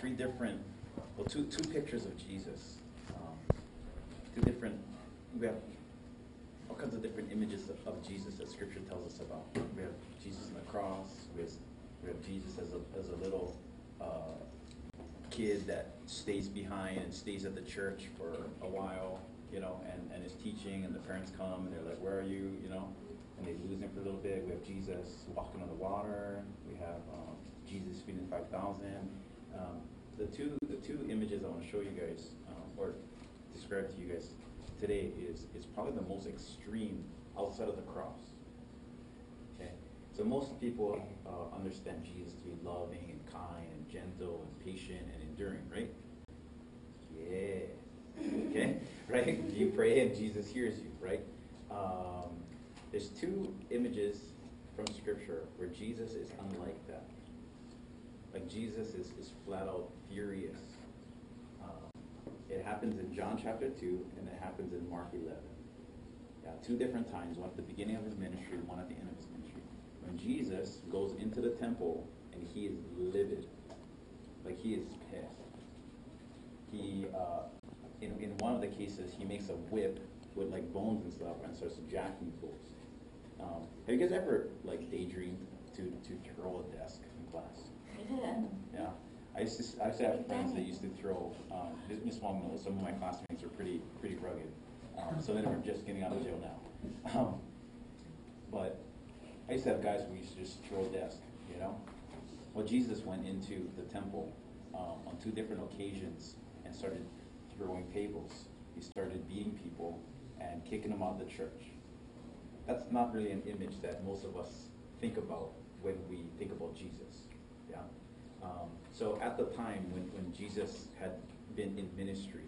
three different, well, two, two pictures of Jesus. Um, two different, we have all kinds of different images of, of Jesus that Scripture tells us about. We have Jesus on the cross. We have, we have Jesus as a, as a little uh, kid that stays behind and stays at the church for a while, you know, and, and is teaching, and the parents come and they're like, Where are you? You know, and they lose him for a little bit. We have Jesus walking on the water. We have um, Jesus feeding 5,000. Um, the two the two images I want to show you guys um, or describe to you guys today is is probably the most extreme outside of the cross. Okay, so most people uh, understand Jesus to be loving and kind and gentle and patient and enduring, right? Yeah. Okay, right? You pray and Jesus hears you, right? Um, there's two images from Scripture where Jesus is unlike that. Like Jesus is, is flat out furious. Um, it happens in John chapter 2 and it happens in Mark 11. Yeah, two different times, one at the beginning of his ministry, one at the end of his ministry. When Jesus goes into the temple and he is livid, like he is pissed. He, uh, in, in one of the cases, he makes a whip with like bones and stuff and starts jacking fools. Um, have you guys ever like daydreamed to, to throw a desk in class? Yeah. I used to, I used to have friends that used to throw, um, Miss Wong knows, some of my classmates are pretty, pretty rugged. Um, some of them are just getting out of jail now. Um, but I used to have guys who used to just throw a desk, you know? Well, Jesus went into the temple um, on two different occasions and started throwing tables. He started beating people and kicking them out of the church. That's not really an image that most of us think about when we think about Jesus. Yeah. Um, so at the time when, when Jesus had been in ministry,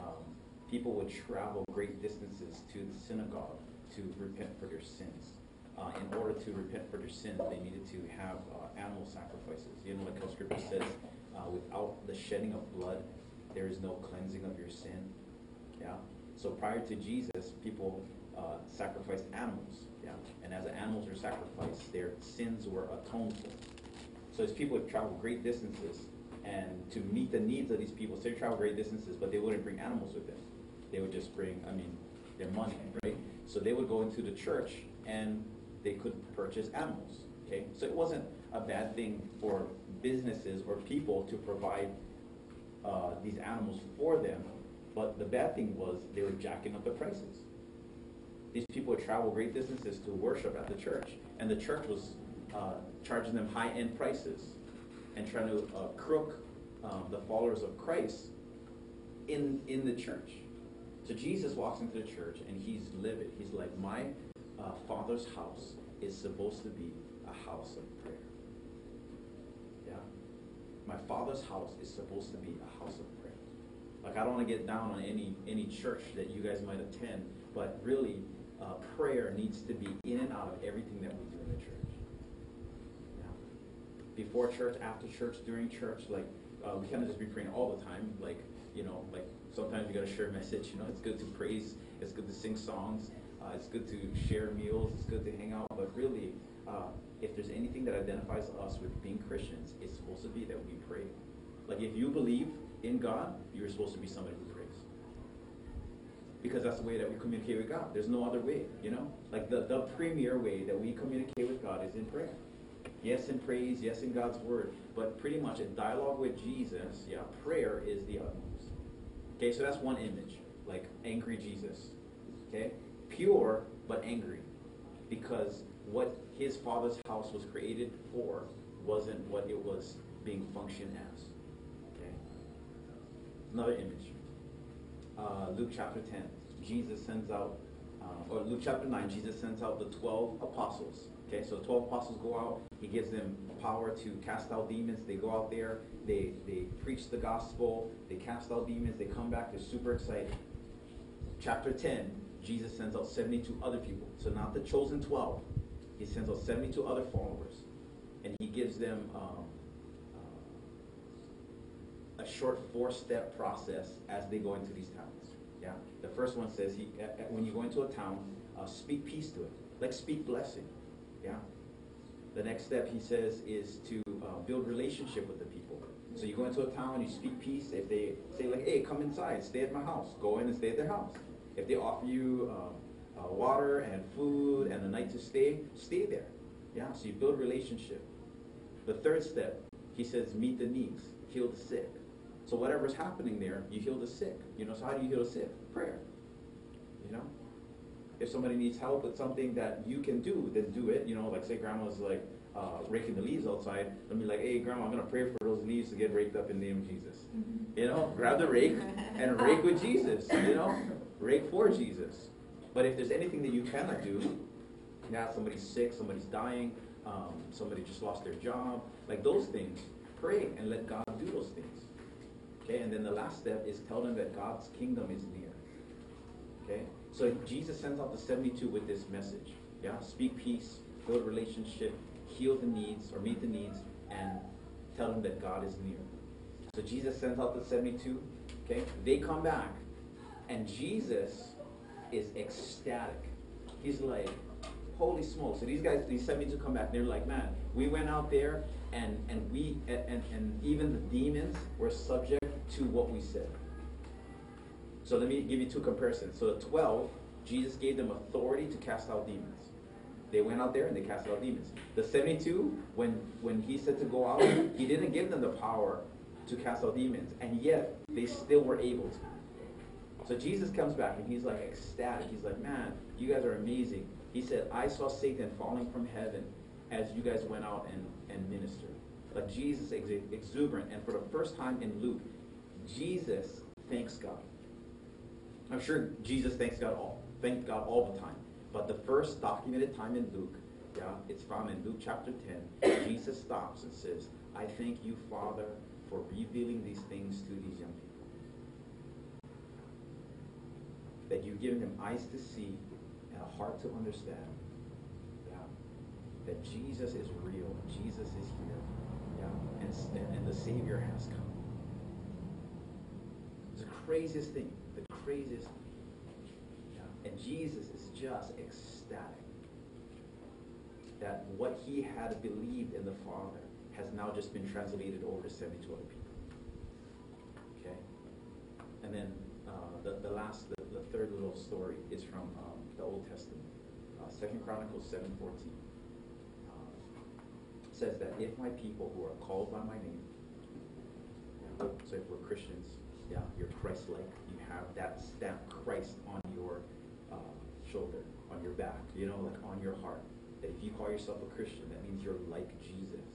um, people would travel great distances to the synagogue to repent for their sins. Uh, in order to repent for their sins, they needed to have uh, animal sacrifices. You know, like how Scripture says, uh, without the shedding of blood, there is no cleansing of your sin. Yeah. So prior to Jesus, people uh, sacrificed animals. Yeah. And as the animals were sacrificed, their sins were atoned for. So these people would travel great distances, and to meet the needs of these people, so they travel great distances, but they wouldn't bring animals with them. They would just bring, I mean, their money, right? So they would go into the church, and they could purchase animals. Okay, so it wasn't a bad thing for businesses or people to provide uh, these animals for them, but the bad thing was they were jacking up the prices. These people would travel great distances to worship at the church, and the church was uh, charging them high-end prices and trying to uh, crook um, the followers of Christ in in the church. So Jesus walks into the church and he's livid. He's like, my uh, father's house is supposed to be a house of prayer. Yeah, my father's house is supposed to be a house of prayer. Like I don't want to get down on any any church that you guys might attend, but really, uh, prayer needs to be in and out of everything that we do in the church before church, after church, during church. Like uh, we kind of just be praying all the time. Like you know, like sometimes you got to share a message. You know, it's good to praise. It's good to sing songs. Uh, it's good to share meals. It's good to hang out. But really, uh, if there's anything that identifies us with being Christians, it's supposed to be that we pray. Like if you believe in God, you're supposed to be somebody who prays. Because that's the way that we communicate with God. There's no other way, you know? Like the, the premier way that we communicate with God is in prayer. Yes, in praise, yes, in God's word. But pretty much a dialogue with Jesus, yeah, prayer is the utmost. Okay, so that's one image, like angry Jesus. Okay? Pure, but angry. Because what his father's house was created for wasn't what it was being functioned as. Okay? Another image. Uh, Luke chapter 10. Jesus sends out, uh, or Luke chapter 9, Jesus sends out the 12 apostles. Okay, so 12 apostles go out. He gives them power to cast out demons. They go out there, they, they preach the gospel, they cast out demons, they come back, they're super excited. Chapter 10, Jesus sends out 72 other people. So not the chosen 12. He sends out 72 other followers. And he gives them um, uh, a short four-step process as they go into these towns. Yeah. The first one says, he, when you go into a town, uh, speak peace to it. Like speak blessing. Yeah. The next step, he says, is to uh, build relationship with the people. So you go into a town, you speak peace. If they say like, hey, come inside, stay at my house, go in and stay at their house. If they offer you um, uh, water and food and a night to stay, stay there. Yeah, so you build relationship. The third step, he says, meet the needs, heal the sick. So whatever's happening there, you heal the sick. You know, so how do you heal the sick? Prayer. You know? If somebody needs help with something that you can do, then do it. You know, like say grandma's like uh, raking the leaves outside, let me like, hey grandma, I'm gonna pray for those leaves to get raked up in the name of Jesus. Mm-hmm. You know, grab the rake and rake with Jesus. You know, rake for Jesus. But if there's anything that you cannot do, now somebody's sick, somebody's dying, um, somebody just lost their job, like those things, pray and let God do those things. Okay, and then the last step is tell them that God's kingdom is near. Okay, so Jesus sends out the 72 with this message. Yeah, speak peace, build relationship, heal the needs or meet the needs, and tell them that God is near. So Jesus sends out the 72. Okay, they come back, and Jesus is ecstatic. He's like, holy smokes. So these guys, these 72 come back, and they're like, man, we went out there and, and we and, and even the demons were subject to what we said. So let me give you two comparisons. So the 12, Jesus gave them authority to cast out demons. They went out there and they cast out demons. The 72, when when he said to go out, he didn't give them the power to cast out demons, and yet they still were able to. So Jesus comes back and he's like ecstatic. He's like, man, you guys are amazing. He said, I saw Satan falling from heaven as you guys went out and, and ministered. Like Jesus ex- exuberant. And for the first time in Luke, Jesus thanks God. I'm sure Jesus thanks God all. Thank God all the time. But the first documented time in Luke, yeah, it's found in Luke chapter 10. Jesus stops and says, I thank you, Father, for revealing these things to these young people. That you've given them eyes to see and a heart to understand. Yeah. That Jesus is real Jesus is here. Yeah. And, and the Savior has come. It's the craziest thing. Craziest And Jesus is just ecstatic that what he had believed in the Father has now just been translated over to 72 other people. Okay? And then uh, the, the last, the, the, third little story is from um, the Old Testament. Uh, Second Chronicles 7.14 uh, says that if my people who are called by my name, so if we're Christians, yeah, you're Christ-like, you have that stamp Christ on your uh, shoulder, on your back, you know, like on your heart. That if you call yourself a Christian, that means you're like Jesus.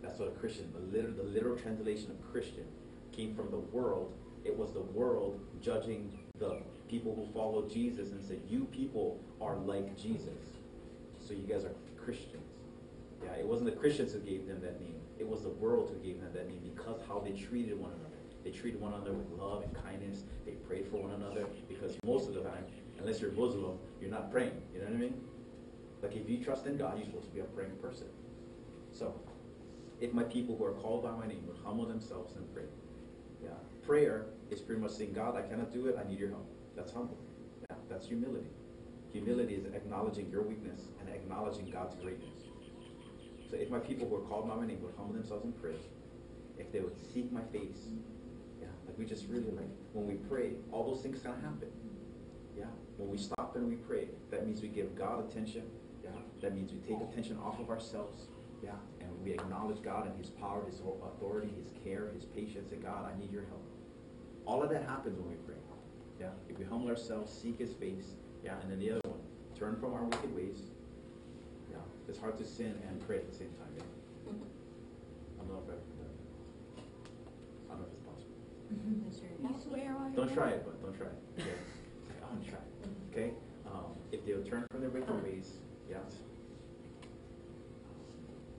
That's what a Christian, the literal, the literal translation of Christian came from the world. It was the world judging the people who follow Jesus and said, you people are like Jesus. So you guys are Christians. Yeah, it wasn't the Christians who gave them that name. It was the world who gave them that name because how they treated one another. They treated one another with love and kindness. They prayed for one another because most of the time, unless you're Muslim, you're not praying. You know what I mean? Like if you trust in God, you're supposed to be a praying person. So, if my people who are called by my name would humble themselves and pray. Yeah. Prayer is pretty much saying, God, I cannot do it, I need your help. That's humble. Yeah, that's humility. Humility is acknowledging your weakness and acknowledging God's greatness. So if my people who are called by my name would humble themselves and pray, if they would seek my face, yeah, like we just really like when we pray, all those things of happen. Yeah, when we stop and we pray, that means we give God attention. Yeah, that means we take attention off of ourselves. Yeah, and we acknowledge God and His power, His authority, His care, His patience, and God, I need your help. All of that happens when we pray. Yeah, if we humble ourselves, seek His face. Yeah, and then the other one, turn from our wicked ways. Yeah, it's hard to sin and pray at the same time. Yeah? I don't know if I've ever done that. I don't know if it's possible. Don't try it, but don't try it. Yeah. I want to try it. Okay? Um, if they would turn from their wicked ways, yes, um,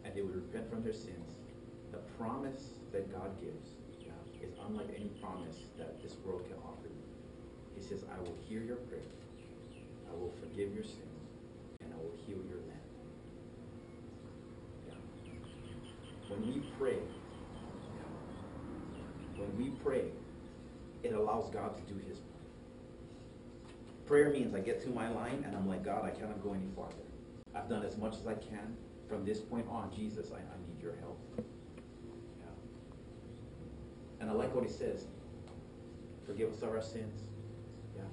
and they would repent from their sins, the promise that God gives yeah, is unlike any promise that this world can offer you. He says, I will hear your prayer, I will forgive your sins, and I will heal your land. Yeah. When we pray, when we pray, it allows God to do his part. Prayer means I get to my line and I'm like, God, I cannot go any farther. I've done as much as I can. From this point on, Jesus, I, I need your help. Yeah. And I like what he says. Forgive us of our sins. Yeah.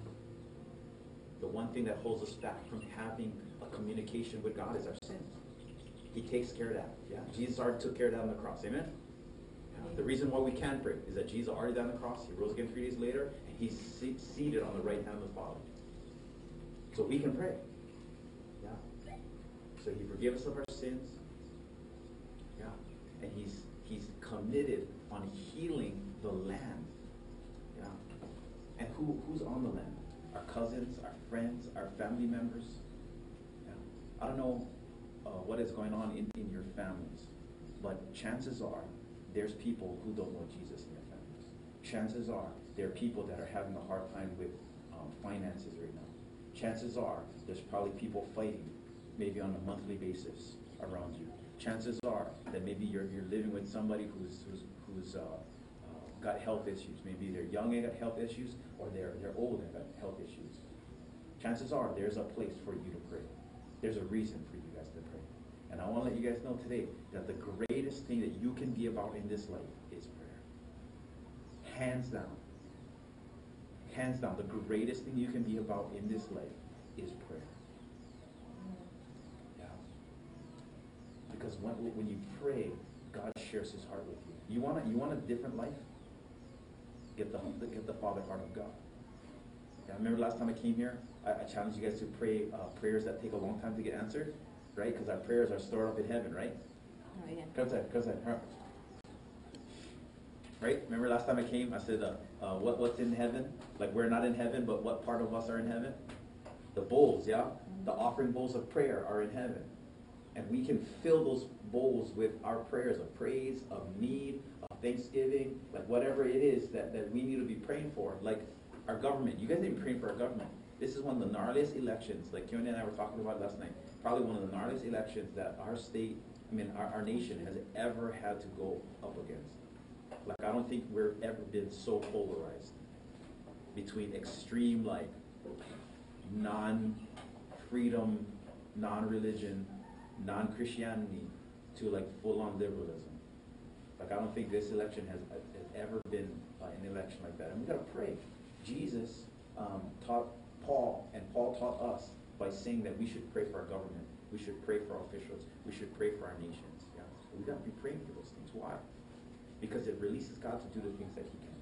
The one thing that holds us back from having a communication with God is our sins. He takes care of that. Yeah. Jesus already took care of that on the cross. Amen? Yeah. The reason why we can't pray is that Jesus already died on the cross. He rose again three days later, and he's seated on the right hand of the Father. So we can pray. Yeah. So he forgives us of our sins. Yeah. And he's he's committed on healing the land. Yeah. And who who's on the land? Our cousins, our friends, our family members. Yeah. I don't know uh, what is going on in, in your families, but chances are there's people who don't know Jesus in your families. Chances are there are people that are having a hard time with um, finances right now chances are there's probably people fighting, maybe on a monthly basis around you. Chances are that maybe you're, you're living with somebody who's, who's, who's uh, uh, got health issues. Maybe they're young and got health issues, or they're, they're old and got health issues. Chances are there's a place for you to pray. There's a reason for you guys to pray. And I want to let you guys know today that the greatest thing that you can be about in this life is prayer. Hands down hands down, the greatest thing you can be about in this life is prayer. Yeah. Because when, when you pray, God shares his heart with you. You want a, you want a different life? Get the, get the Father heart of God. Yeah, I remember last time I came here, I, I challenged you guys to pray uh, prayers that take a long time to get answered, right? Because our prayers are stored up in heaven, right? Oh, yeah. Go ahead, go ahead. Right? Remember last time I came, I said, uh, uh, what, what's in heaven? Like we're not in heaven, but what part of us are in heaven? The bowls, yeah? The offering bowls of prayer are in heaven. And we can fill those bowls with our prayers of praise, of need, of thanksgiving, like whatever it is that, that we need to be praying for. Like our government. You guys ain't praying for our government. This is one of the gnarliest elections, like Keone and I were talking about last night. Probably one of the gnarliest elections that our state, I mean, our, our nation has ever had to go up against. Like I don't think we've ever been so polarized between extreme like non-freedom, non-religion, non-Christianity to like full-on liberalism. Like I don't think this election has, has ever been uh, an election like that. And we gotta pray. Jesus um, taught Paul, and Paul taught us by saying that we should pray for our government, we should pray for our officials, we should pray for our nations. Yeah, we gotta be praying for those things. Why? because it releases God to do the things that He can.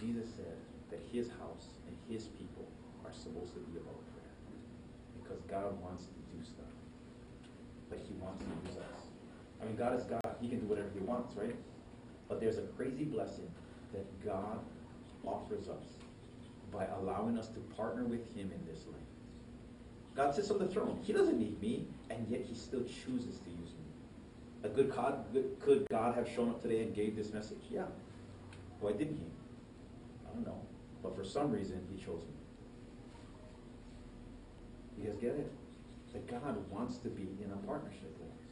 Jesus said that His house and His people are supposed to be about prayer because God wants to do stuff, but He wants to use us. I mean, God is God; He can do whatever He wants, right? But there's a crazy blessing that God offers us by allowing us to partner with Him in this life. God sits on the throne. He doesn't need me, and yet he still chooses to use me. A good God, could God have shown up today and gave this message? Yeah. Why didn't he? I don't know. But for some reason, he chose me. You guys get it? That God wants to be in a partnership with us.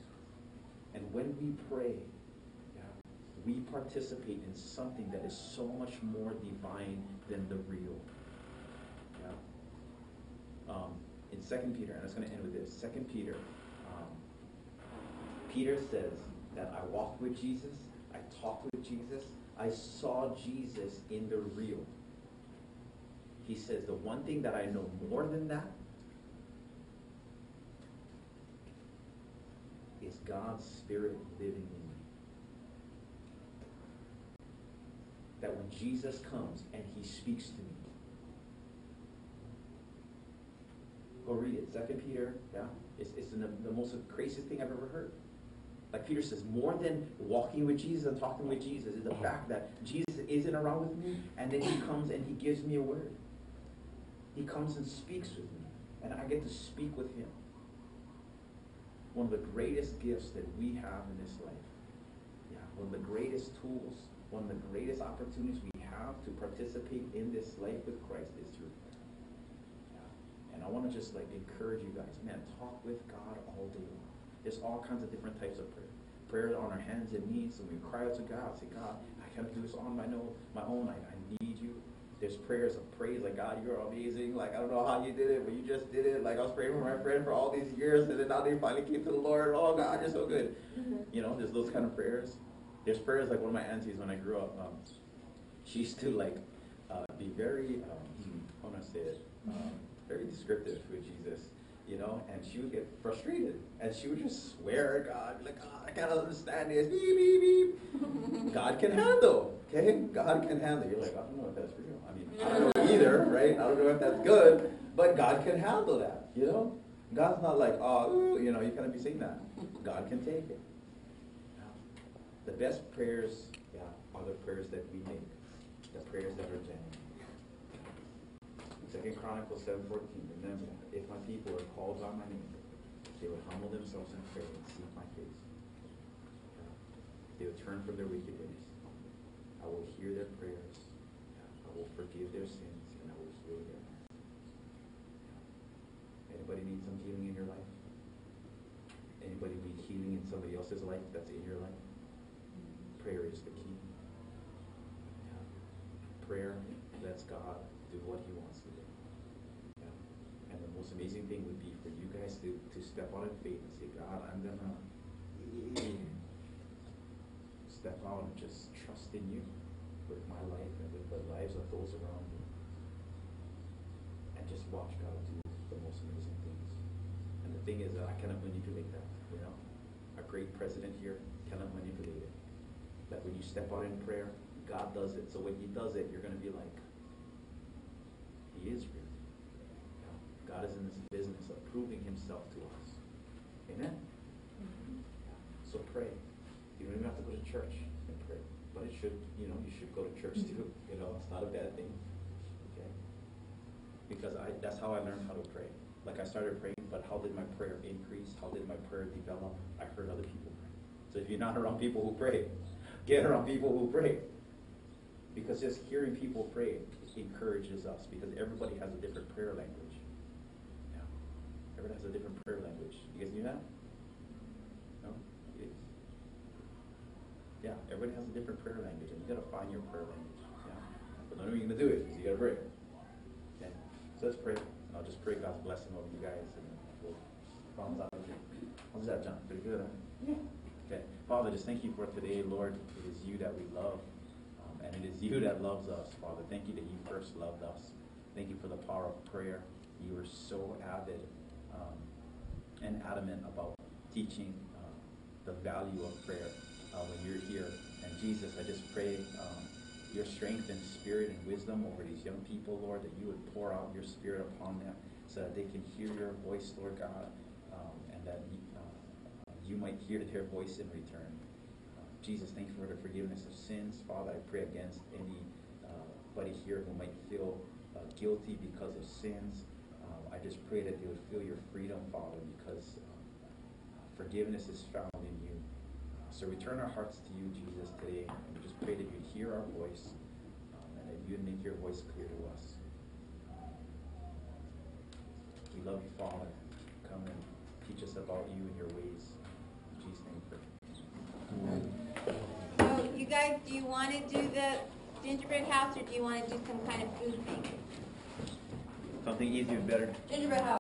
And when we pray, we participate in something that is so much more divine than the real. Yeah. Um, in Second Peter, and I was going to end with this. Second Peter, um, Peter says that I walked with Jesus, I talked with Jesus, I saw Jesus in the real. He says the one thing that I know more than that is God's Spirit living in me. That when Jesus comes and he speaks to me, Go read it. Second Peter, yeah. It's, it's the, the most craziest thing I've ever heard. Like Peter says, more than walking with Jesus and talking with Jesus is the oh. fact that Jesus isn't around with me, and then he comes and he gives me a word. He comes and speaks with me, and I get to speak with him. One of the greatest gifts that we have in this life. Yeah, one of the greatest tools, one of the greatest opportunities we have to participate in this life with Christ is through prayer. and I want to just like encourage you guys, man, talk with God all day long. There's all kinds of different types of prayer. Prayer on our hands and knees, and we cry out to God, say, God, I can't do this on my, no, my own. I, I need you. There's prayers of praise, like God, you're amazing. Like I don't know how you did it, but you just did it. Like I was praying for my friend for all these years, and then now they finally came to the Lord. Oh God, you're so good. You know, there's those kind of prayers. There's prayers like one of my aunties when I grew up. Um, she used to like uh, be very, um, how do I say it? Um, very descriptive with Jesus, you know, and she would get frustrated, and she would just swear at God, like, God, I can't understand this. Beep beep beep. God can handle, okay? God can handle. You're like, I don't know if that's real. I mean, I don't know either, right? I don't know if that's good, but God can handle that, you know. God's not like, oh, you know, you can't be saying that. God can take it. The best prayers, yeah, are the prayers that we make, the prayers that are genuine. Second Chronicles seven fourteen, remember, if my people are called by my name, they would humble themselves and pray and seek my face. They would turn from their wicked ways. I will hear their prayers. I will forgive their sins and I will heal their land. Anybody need some healing in your life? Anybody need healing in somebody else's life that's in your life? Prayer is the key. Prayer lets God do what he wants to do. Yeah. And the most amazing thing would be for you guys to, to step out in faith and say, God, I'm gonna step out and just trust in you with my life and with the lives of those around me. And just watch God do the most amazing things. And the thing is that I cannot manipulate that, you know. Our great president here cannot manipulate it. That when you step out in prayer, God does it. So when he does it, you're gonna be like, he is real. God is in this business of proving himself to us. Amen? Yeah. So pray. You don't even have to go to church and pray. But it should, you know, you should go to church too. You know, it's not a bad thing. Okay? Because I that's how I learned how to pray. Like I started praying, but how did my prayer increase? How did my prayer develop? I heard other people pray. So if you're not around people who pray, get around people who pray. Because just hearing people pray encourages us because everybody has a different prayer language. Everybody has a different prayer language. You guys knew that? No? Is. Yeah, everybody has a different prayer language and you gotta find your prayer language. Yeah. But the only way you're gonna do it is you gotta pray. Okay. So let's pray. And I'll just pray God's blessing over you guys and we'll bounce out of here. How's that, John? Pretty good, huh? Yeah. Okay. Father, just thank you for today, Lord. It is you that we love. Um, and it is you that loves us, Father. Thank you that you first loved us. Thank you for the power of prayer. You were so avid um, and adamant about teaching uh, the value of prayer uh, when you're here. And Jesus, I just pray um, your strength and spirit and wisdom over these young people, Lord, that you would pour out your spirit upon them so that they can hear your voice, Lord God, um, and that uh, you might hear their voice in return. Uh, Jesus, thank you for the forgiveness of sins. Father, I pray against anybody here who might feel uh, guilty because of sins. I just pray that they would feel your freedom, Father, because um, forgiveness is found in you. Uh, so we turn our hearts to you, Jesus, today, and we just pray that you'd hear our voice um, and that you'd make your voice clear to us. We love you, Father. Come and teach us about you and your ways. In Jesus' name we pray. So you guys, do you want to do the gingerbread house or do you want to do some kind of food thing? Something easier and better. Gingerbread house.